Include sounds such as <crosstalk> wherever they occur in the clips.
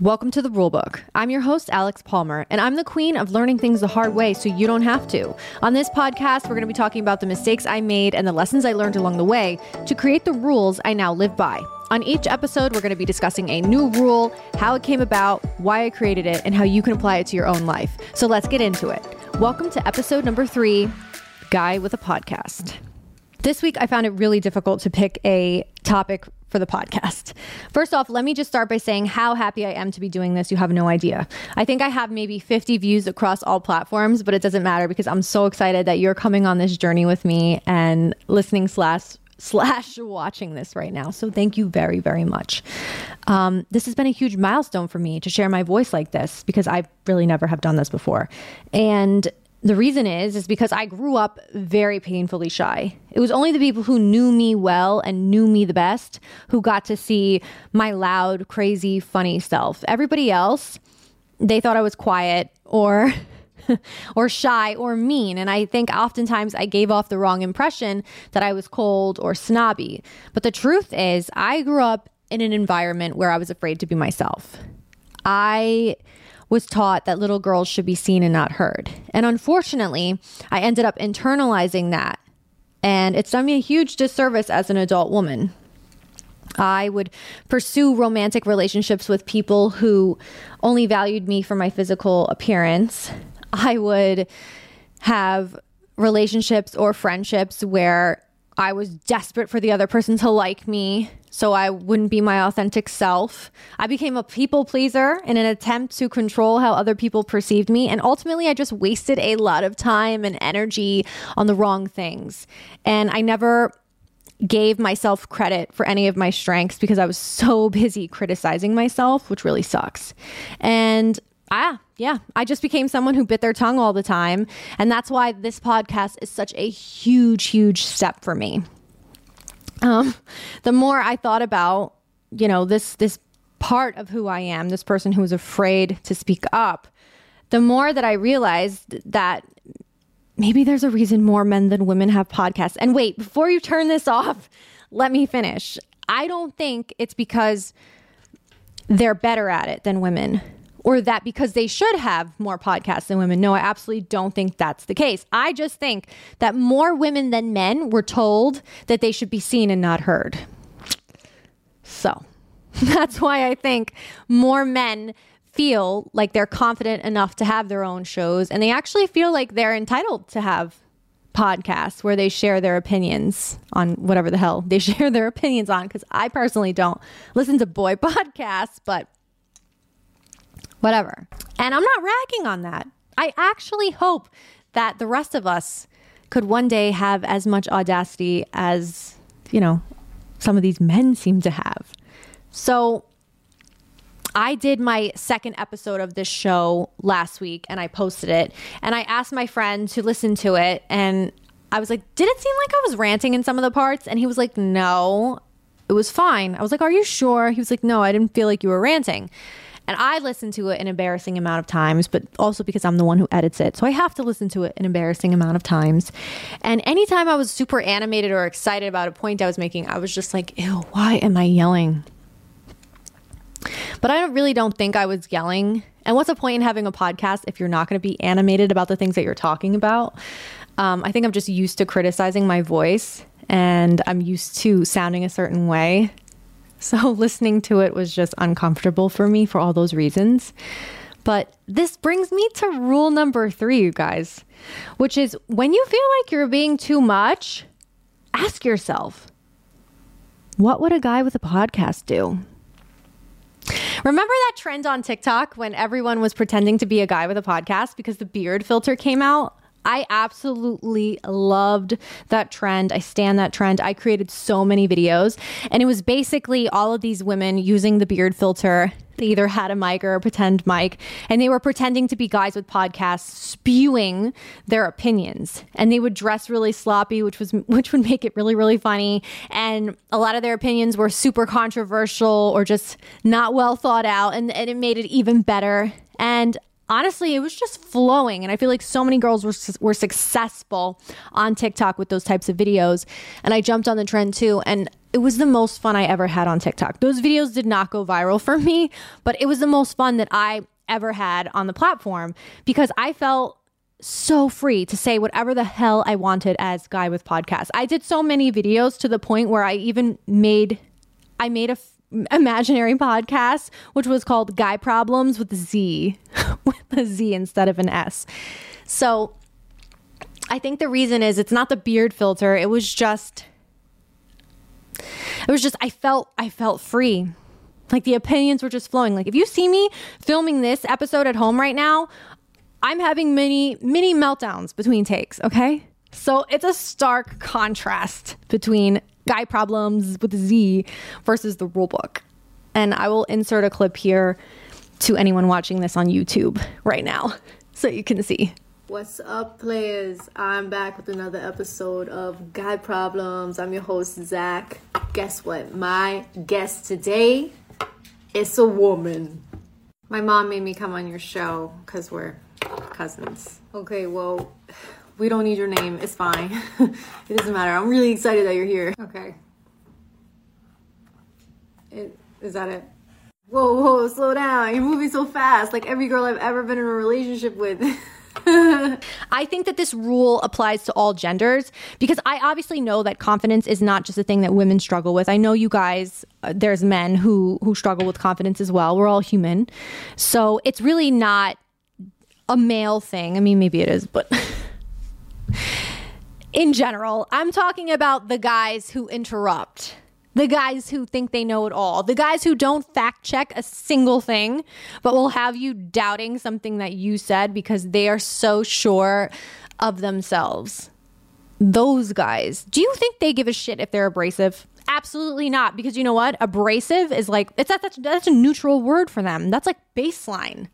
Welcome to the Rulebook. I'm your host, Alex Palmer, and I'm the queen of learning things the hard way so you don't have to. On this podcast, we're going to be talking about the mistakes I made and the lessons I learned along the way to create the rules I now live by. On each episode, we're going to be discussing a new rule, how it came about, why I created it, and how you can apply it to your own life. So let's get into it. Welcome to episode number three Guy with a Podcast. This week, I found it really difficult to pick a topic for the podcast. First off, let me just start by saying how happy I am to be doing this. You have no idea. I think I have maybe 50 views across all platforms, but it doesn't matter because I'm so excited that you're coming on this journey with me and listening slash slash watching this right now. So thank you very, very much. Um, this has been a huge milestone for me to share my voice like this because I really never have done this before. And the reason is is because I grew up very painfully shy. It was only the people who knew me well and knew me the best who got to see my loud, crazy, funny self. Everybody else, they thought I was quiet or <laughs> or shy or mean, and I think oftentimes I gave off the wrong impression that I was cold or snobby. But the truth is, I grew up in an environment where I was afraid to be myself. I was taught that little girls should be seen and not heard. And unfortunately, I ended up internalizing that. And it's done me a huge disservice as an adult woman. I would pursue romantic relationships with people who only valued me for my physical appearance. I would have relationships or friendships where I was desperate for the other person to like me so I wouldn't be my authentic self. I became a people pleaser in an attempt to control how other people perceived me. And ultimately, I just wasted a lot of time and energy on the wrong things. And I never gave myself credit for any of my strengths because I was <laughs> so busy criticizing myself, which really sucks. And ah, yeah, I just became someone who bit their tongue all the time. And that's why this podcast is such a huge, huge step for me um, the more I thought about, you know, this this part of who I am, this person who is afraid to speak up, the more that I realized that maybe there's a reason more men than women have podcasts. And wait, before you turn this off, <laughs> let me finish. I don't think it's because they're better at it than women or that because they should have more podcasts than women. No, I absolutely don't think that's the case. I just think that more women than men were told that they should be seen and not heard. So <laughs> that's why I think more men feel like they're confident enough to have their own shows and they actually feel like they're entitled to have podcasts where they share their opinions on whatever the hell they <laughs> share their opinions on because I personally don't listen to boy <laughs> podcasts, but whatever. And I'm not ragging on that. I actually hope that the rest of us could one day have as much audacity as, you know, some of these men seem to have. So I did my second episode of this show last week and I posted it. And I asked my friend to listen to it. And I was like, Did it seem like I was ranting in some of the parts? And he was like, No, it was fine. I was like, Are you sure? He was like, No, I didn't feel like you were ranting. And I listen to it an embarrassing amount of times, but also because I'm the one who edits it. So I have to listen to it an embarrassing amount of times. And anytime I was super animated or excited about a point I was making, I was just like, ew, why am I yelling? But I really don't think I was yelling. And what's the point in having a podcast if you're not going to be animated about the things that you're talking about? Um, I think I'm just used to criticizing my voice and I'm used to sounding a certain way. <laughs> So listening to it was just uncomfortable for me for all those reasons. But this brings me to rule number three, you guys, which is when you feel like you're being too much, ask yourself, what would a guy with a podcast do? Remember that trend on TikTok when everyone was pretending to be a guy with a podcast because the beard filter came out? I absolutely loved that trend. I stand that trend. I created so many videos, and it was basically all of these women using the beard filter. They either had a mic or a pretend mic, and they were pretending to be guys with podcasts, spewing their opinions. And they would dress really sloppy, which was <laughs> which would make it really really funny. And a lot of their opinions were super controversial or just not well thought out, and, and it made it even better. And honestly, it was just flowing. And I feel like so many girls were, were successful on TikTok with those types of videos. And I jumped on the trend too. And it was the most fun I ever had on TikTok. Those videos did not go viral for me, but it was the most fun that I ever had on the platform because I felt so free to say whatever the hell I wanted as Guy with Podcast. I did so many videos to the point where I even made I made a f- imaginary podcast which was called Guy Problems with Z <laughs> <laughs> with a Z instead of an S. So I think the reason is it's not the beard filter. It was just it was just I felt I felt free. Like the opinions were just flowing. Like if you see me filming this episode at home right now, I'm having many, many meltdowns between takes, okay? So it's a stark contrast between guy problems with Z versus the rule book. And I will insert a clip here to anyone watching this on YouTube right now <laughs> so you can see. What's up, players? I'm back with another episode of Guy Problems. I'm your host, Zach. Guess what? My guest today is a woman. My mom made me come on your show because we're cousins. Okay, well, we don't need your name. It's fine. <laughs> it doesn't matter. I'm really excited that you're here. Okay. It, is that it? Whoa, whoa, slow down. You're moving so fast. Like every girl I've ever been in a relationship with. <laughs> I think that this rule applies to all genders because I obviously know that confidence is not just a thing that women struggle with. I know you guys uh, there's men who who struggle with confidence as well. We're all human. So it's really not a male thing. I mean, maybe it is, but <laughs> in general, I'm talking about the guys who interrupt, the guys who think they know it all, the guys who don't fact check a single thing, but will have you doubting something that you said because they are so sure of themselves. Those guys, do you think they give a shit if they're abrasive? Absolutely not, because you know what? Abrasive is like it's that's that's a neutral word for them. That's like baseline.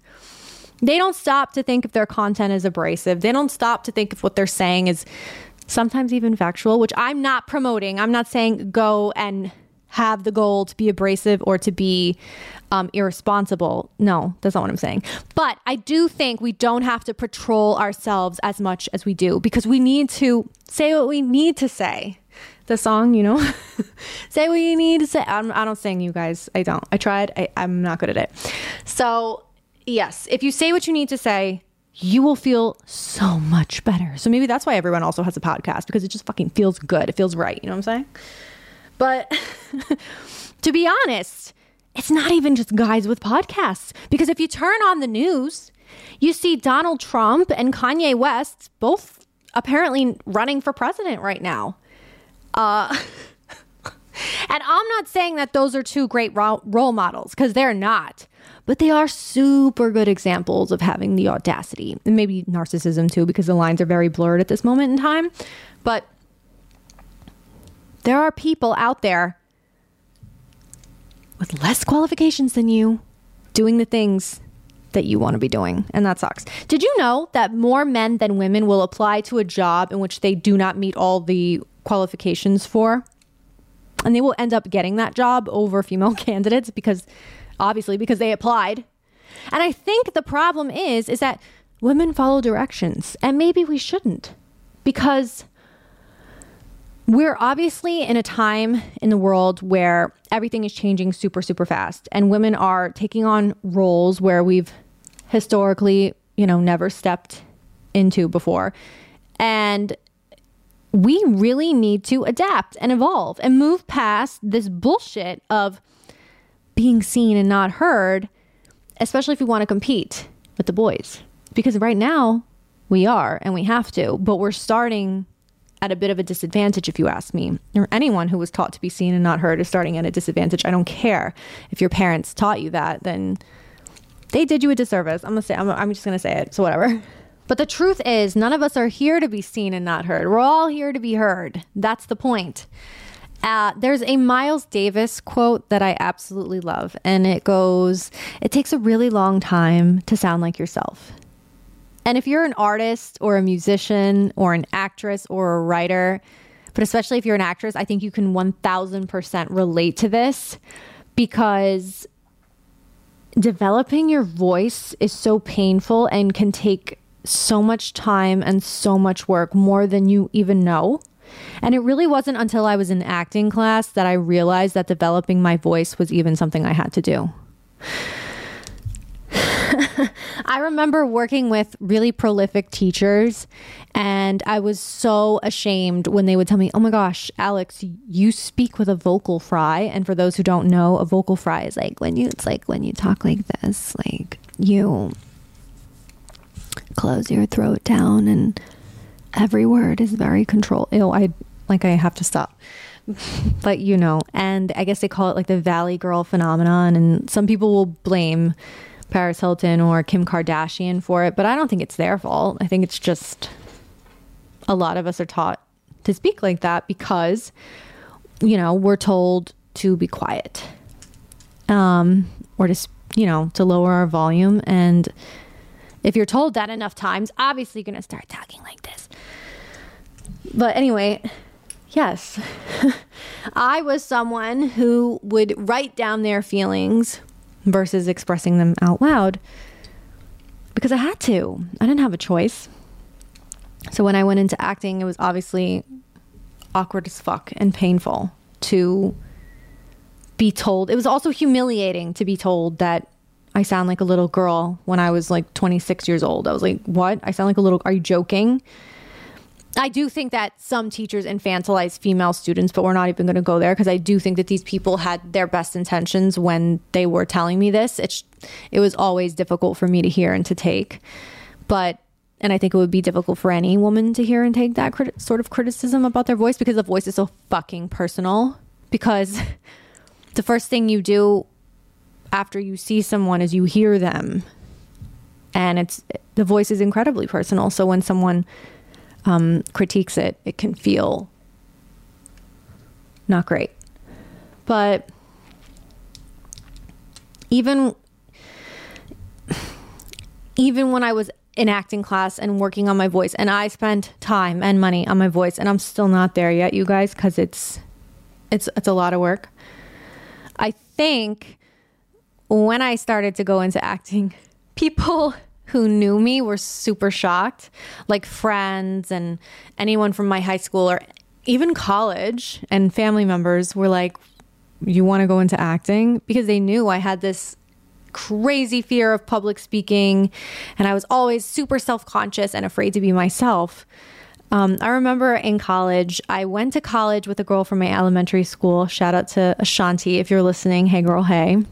They don't stop to think if their content is abrasive. They don't stop to think if what they're saying is sometimes even factual, which I'm not promoting. I'm not saying go and have the goal to be abrasive or to be um, irresponsible. No, that's not what I'm saying. But I do think we don't have to patrol ourselves as much as we do because we need to say what we need to say. The song, you know, <laughs> say what you need to say. I'm, I don't sing, you guys. I don't. I tried. I, I'm not good at it. So Yes. If you say what you need to say, you will feel so much better. So maybe that's why everyone also has a podcast because it just fucking feels good. It feels right. You know what I'm saying? But <laughs> to be honest, it's not even just guys with podcasts because if you turn on the news, you see Donald Trump and Kanye West both apparently running for president right now. Uh, <laughs> and I'm not saying that those are two great role models because they're not but they are super good examples of having the audacity and maybe narcissism too, because the lines are very blurred at this moment in time. But there are people out there with less qualifications than you doing the things that you want to be doing. And that sucks. Did you know that more men than women will apply to a job in which they do not meet all the qualifications for? And they will end up getting that job over female <laughs> candidates because obviously because they applied. And I think the problem is is that women follow directions and maybe we shouldn't because we're obviously in a time in the world where everything is changing super super fast and women are taking on roles where we've historically, you know, never stepped into before. And we really need to adapt and evolve and move past this bullshit of being seen and not heard, especially if we want to compete with the boys. Because right now we are and we have to, but we're starting at a bit of a disadvantage, if you ask me, or anyone who was taught to be seen and not heard is starting at a disadvantage. I don't care if your parents taught you that, then they did you a disservice. I'm gonna say, I'm, I'm just gonna say it. So whatever. <laughs> But the truth is, none of us are here to be seen and not heard. We're all here to be heard. That's the point. Uh, there's a Miles Davis quote that I absolutely love, and it goes, It takes a really long time to sound like yourself. And if you're an artist or a musician or an actress or a writer, but especially if you're an actress, I think you can 1000% relate to this because developing your voice is so painful and can take so much time and so much work, more than you even know. And it really wasn't until I was in acting class that I realized that developing my voice was even something I had to do. <laughs> I remember working with really prolific teachers, and I was so ashamed when they would tell me, Oh my gosh, Alex, you speak with a vocal fry. And for those who don't know, a vocal fry is like when you, it's like when you talk like this, like you close your throat down and every word is very controlled. Ew, I like I have to stop. <laughs> but you know, and I guess they call it like the Valley Girl phenomenon, and some people will blame Paris Hilton or Kim Kardashian for it, but I don't think it's their fault. I think it's just a lot of us are taught to speak like that because you know we're told to be quiet, um, or to you know to lower our volume and if you're told that enough times, obviously you're going to start talking like this. But anyway, yes, <laughs> I was someone who would write down their feelings versus expressing them out loud because I had to. I didn't have a choice. So when I went into acting, it was obviously awkward as fuck and painful to be told. It was also humiliating to be told that I sound like a little girl when I was like 26 years old. I was like, what? I sound like a little, are you joking? I do think that some teachers infantilize female students, but we're not even going to go there because I do think that these people had their best intentions when they were telling me this. It's, it was always difficult for me to hear and to take. But, and I think it would be difficult for any woman to hear and take that crit- sort of criticism about their voice because the voice is so fucking personal. Because <laughs> the first thing you do after you see someone is you hear them. And it's the voice is incredibly personal. So when someone um, critiques it it can feel not great. But even even when i was in acting class and working on my voice and i spent time and money on my voice and i'm still not there yet you guys because it's it's it's a lot of work. I think when I started to go into acting, <laughs> people who knew me were super shocked, like friends and anyone from my high school or even college and family members were like, You want to go into acting? Because they knew I had this crazy fear of public speaking and I was always super self conscious and afraid to be myself. Um, I remember in college, I went to college with a girl from my elementary school. Shout out to Ashanti if you're listening. Hey, girl, hey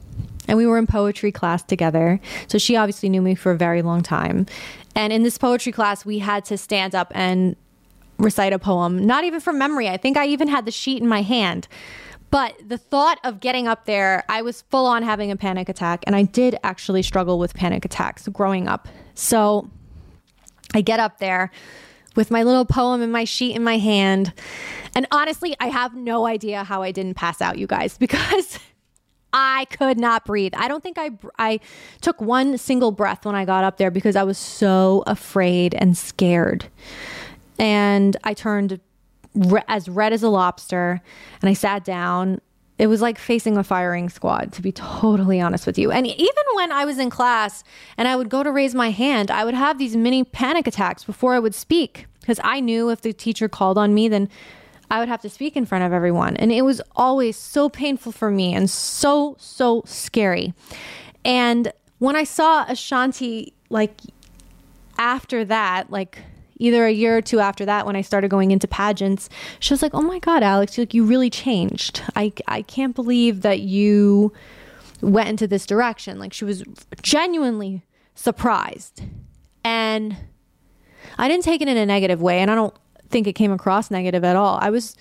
and we were in poetry class together. So she obviously knew me for a very long time. And in this poetry class, we had to stand up and recite a poem, not even from memory. I think I even had the sheet in my hand. But the thought of getting up there, I was full on having a panic attack. And I did actually struggle with panic attacks growing up. So I get up there with my little poem and my sheet in my hand. And honestly, I have no idea how I didn't pass out, you guys, <laughs> because I could not breathe. I don't think I I took one single breath when I got up there because I was so afraid and scared. And I turned re- as red as a lobster and I sat down. It was like facing a firing squad, to be totally honest with you. And even when I was in class and I would go to raise my hand, I would have these mini panic attacks before I would speak because I knew if the teacher called on me, then I would have to speak in front of everyone. And it was always so painful for me and so, so scary. And when I saw Ashanti, like after that, like either a year or two after that, when I started going into pageants, she was like, Oh my God, Alex, like you really changed. I, I can't believe that you went into this direction. Like she was genuinely surprised. And I didn't take it in a negative way. And I don't think it came across negative at all. I was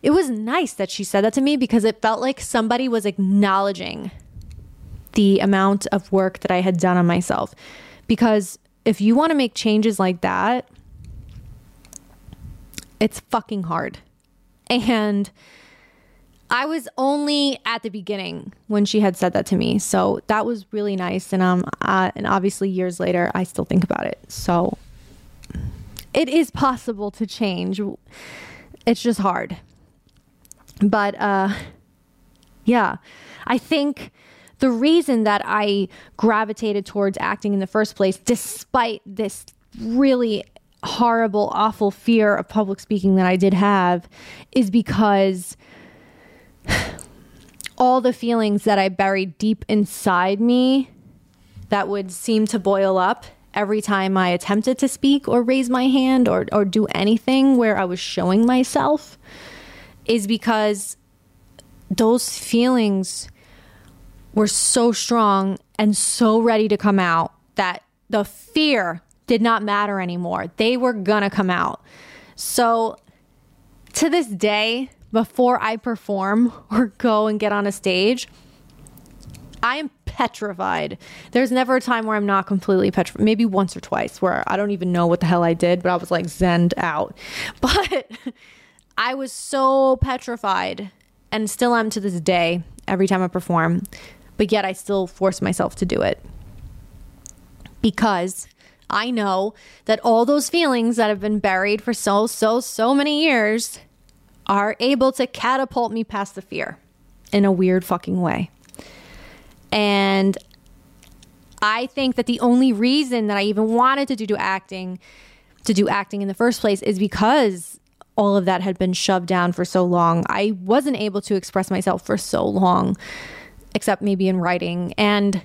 it was nice that she said that to me because it felt like somebody was acknowledging the amount of work that I had done on myself. Because if you want to make changes like that, it's fucking hard. And I was only at the beginning when she had said that to me. So that was really nice. And um, uh, and obviously years later, I still think about it. So it is possible to change. It's just hard. But uh, yeah, I think the reason that I gravitated towards acting in the first place, despite this really horrible, awful fear of public speaking that I did have, is because <sighs> all the feelings that I buried deep inside me that would seem to boil up every time I attempted to speak or raise my hand or, or do anything where I was showing myself is because those feelings were so strong and so ready to come out that the fear did not matter anymore. They were gonna come out. So to this day, before I perform or go and get on a stage, I am petrified. There's never a time where I'm not completely petrified. Maybe once or twice where I don't even know what the hell I did, but I was like zened out. <laughs> But I was so petrified and still am to this day every time I perform. But yet I still force myself to do it. Because I know that all those feelings that have been buried for so, so, so many years are able to catapult me past the fear in a weird fucking way. And I think that the only reason that I even wanted to do acting, to do acting in the first place, is because all of that had been shoved down for so long. I wasn't able to express myself for so long, except maybe in writing. And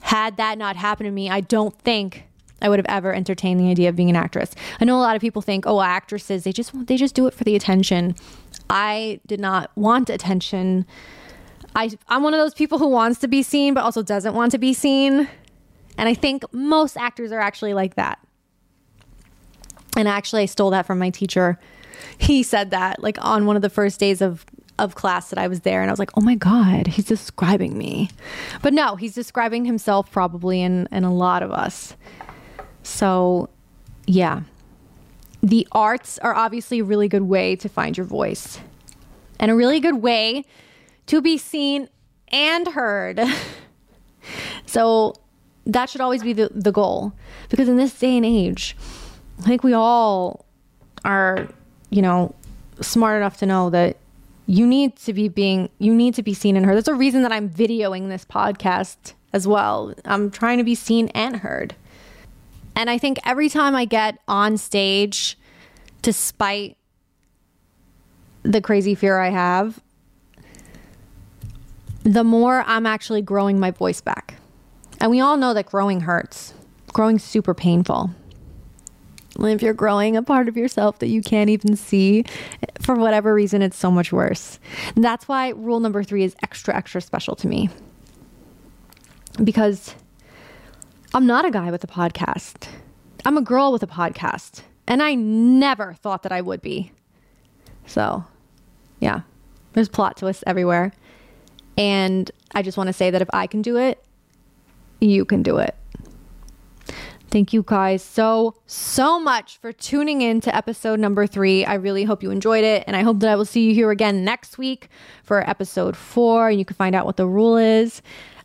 had that not happened to me, I don't think I would have ever entertained the idea of being an actress. I know a lot of people think, "Oh, actresses, they just they just do it for the attention." I did not want attention. I I'm one of those people who wants to be seen but also doesn't want to be seen. And I think most actors are actually like that. And actually I stole that from my teacher. He said that like on one of the first days of of class that I was there and I was like, "Oh my god, he's describing me." But no, he's describing himself probably and and a lot of us. So, yeah. The arts are obviously a really good way to find your voice and a really good way to be seen and heard. <laughs> so, that should always be the, the goal because in this day and age, I think we all are, you know, smart enough to know that you need to be being you need to be seen and heard. There's a reason that I'm videoing this podcast as well. I'm trying to be seen and heard. And I think every time I get on stage, despite the crazy fear I have, the more I'm actually growing my voice back. And we all know that growing hurts. growing super painful. And If you're growing a part of yourself that you can't even see, for whatever reason, it's so much worse. And that's why rule number three is extra, extra special to me. Because I'm not a guy with a podcast. I'm a girl with a podcast. And I never thought that I would be. So, yeah, there's plot twists everywhere. And I just want to say that if I can do it, you can do it. Thank you guys so, so much for tuning in to episode number three. I really hope you enjoyed it. And I hope that I will see you here again next week for episode four. And you can find out what the rule is.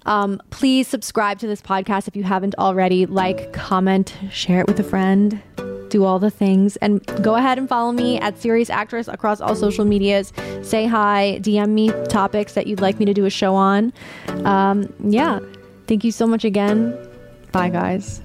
Um, please subscribe to this podcast if you haven't already. Like, comment, share it with a friend, do all the things. And go ahead and follow me at Serious Actress across all social medias. Say hi, DM me topics that you'd like me to do a show on. Um, yeah. Thank you so much again. Bye, guys.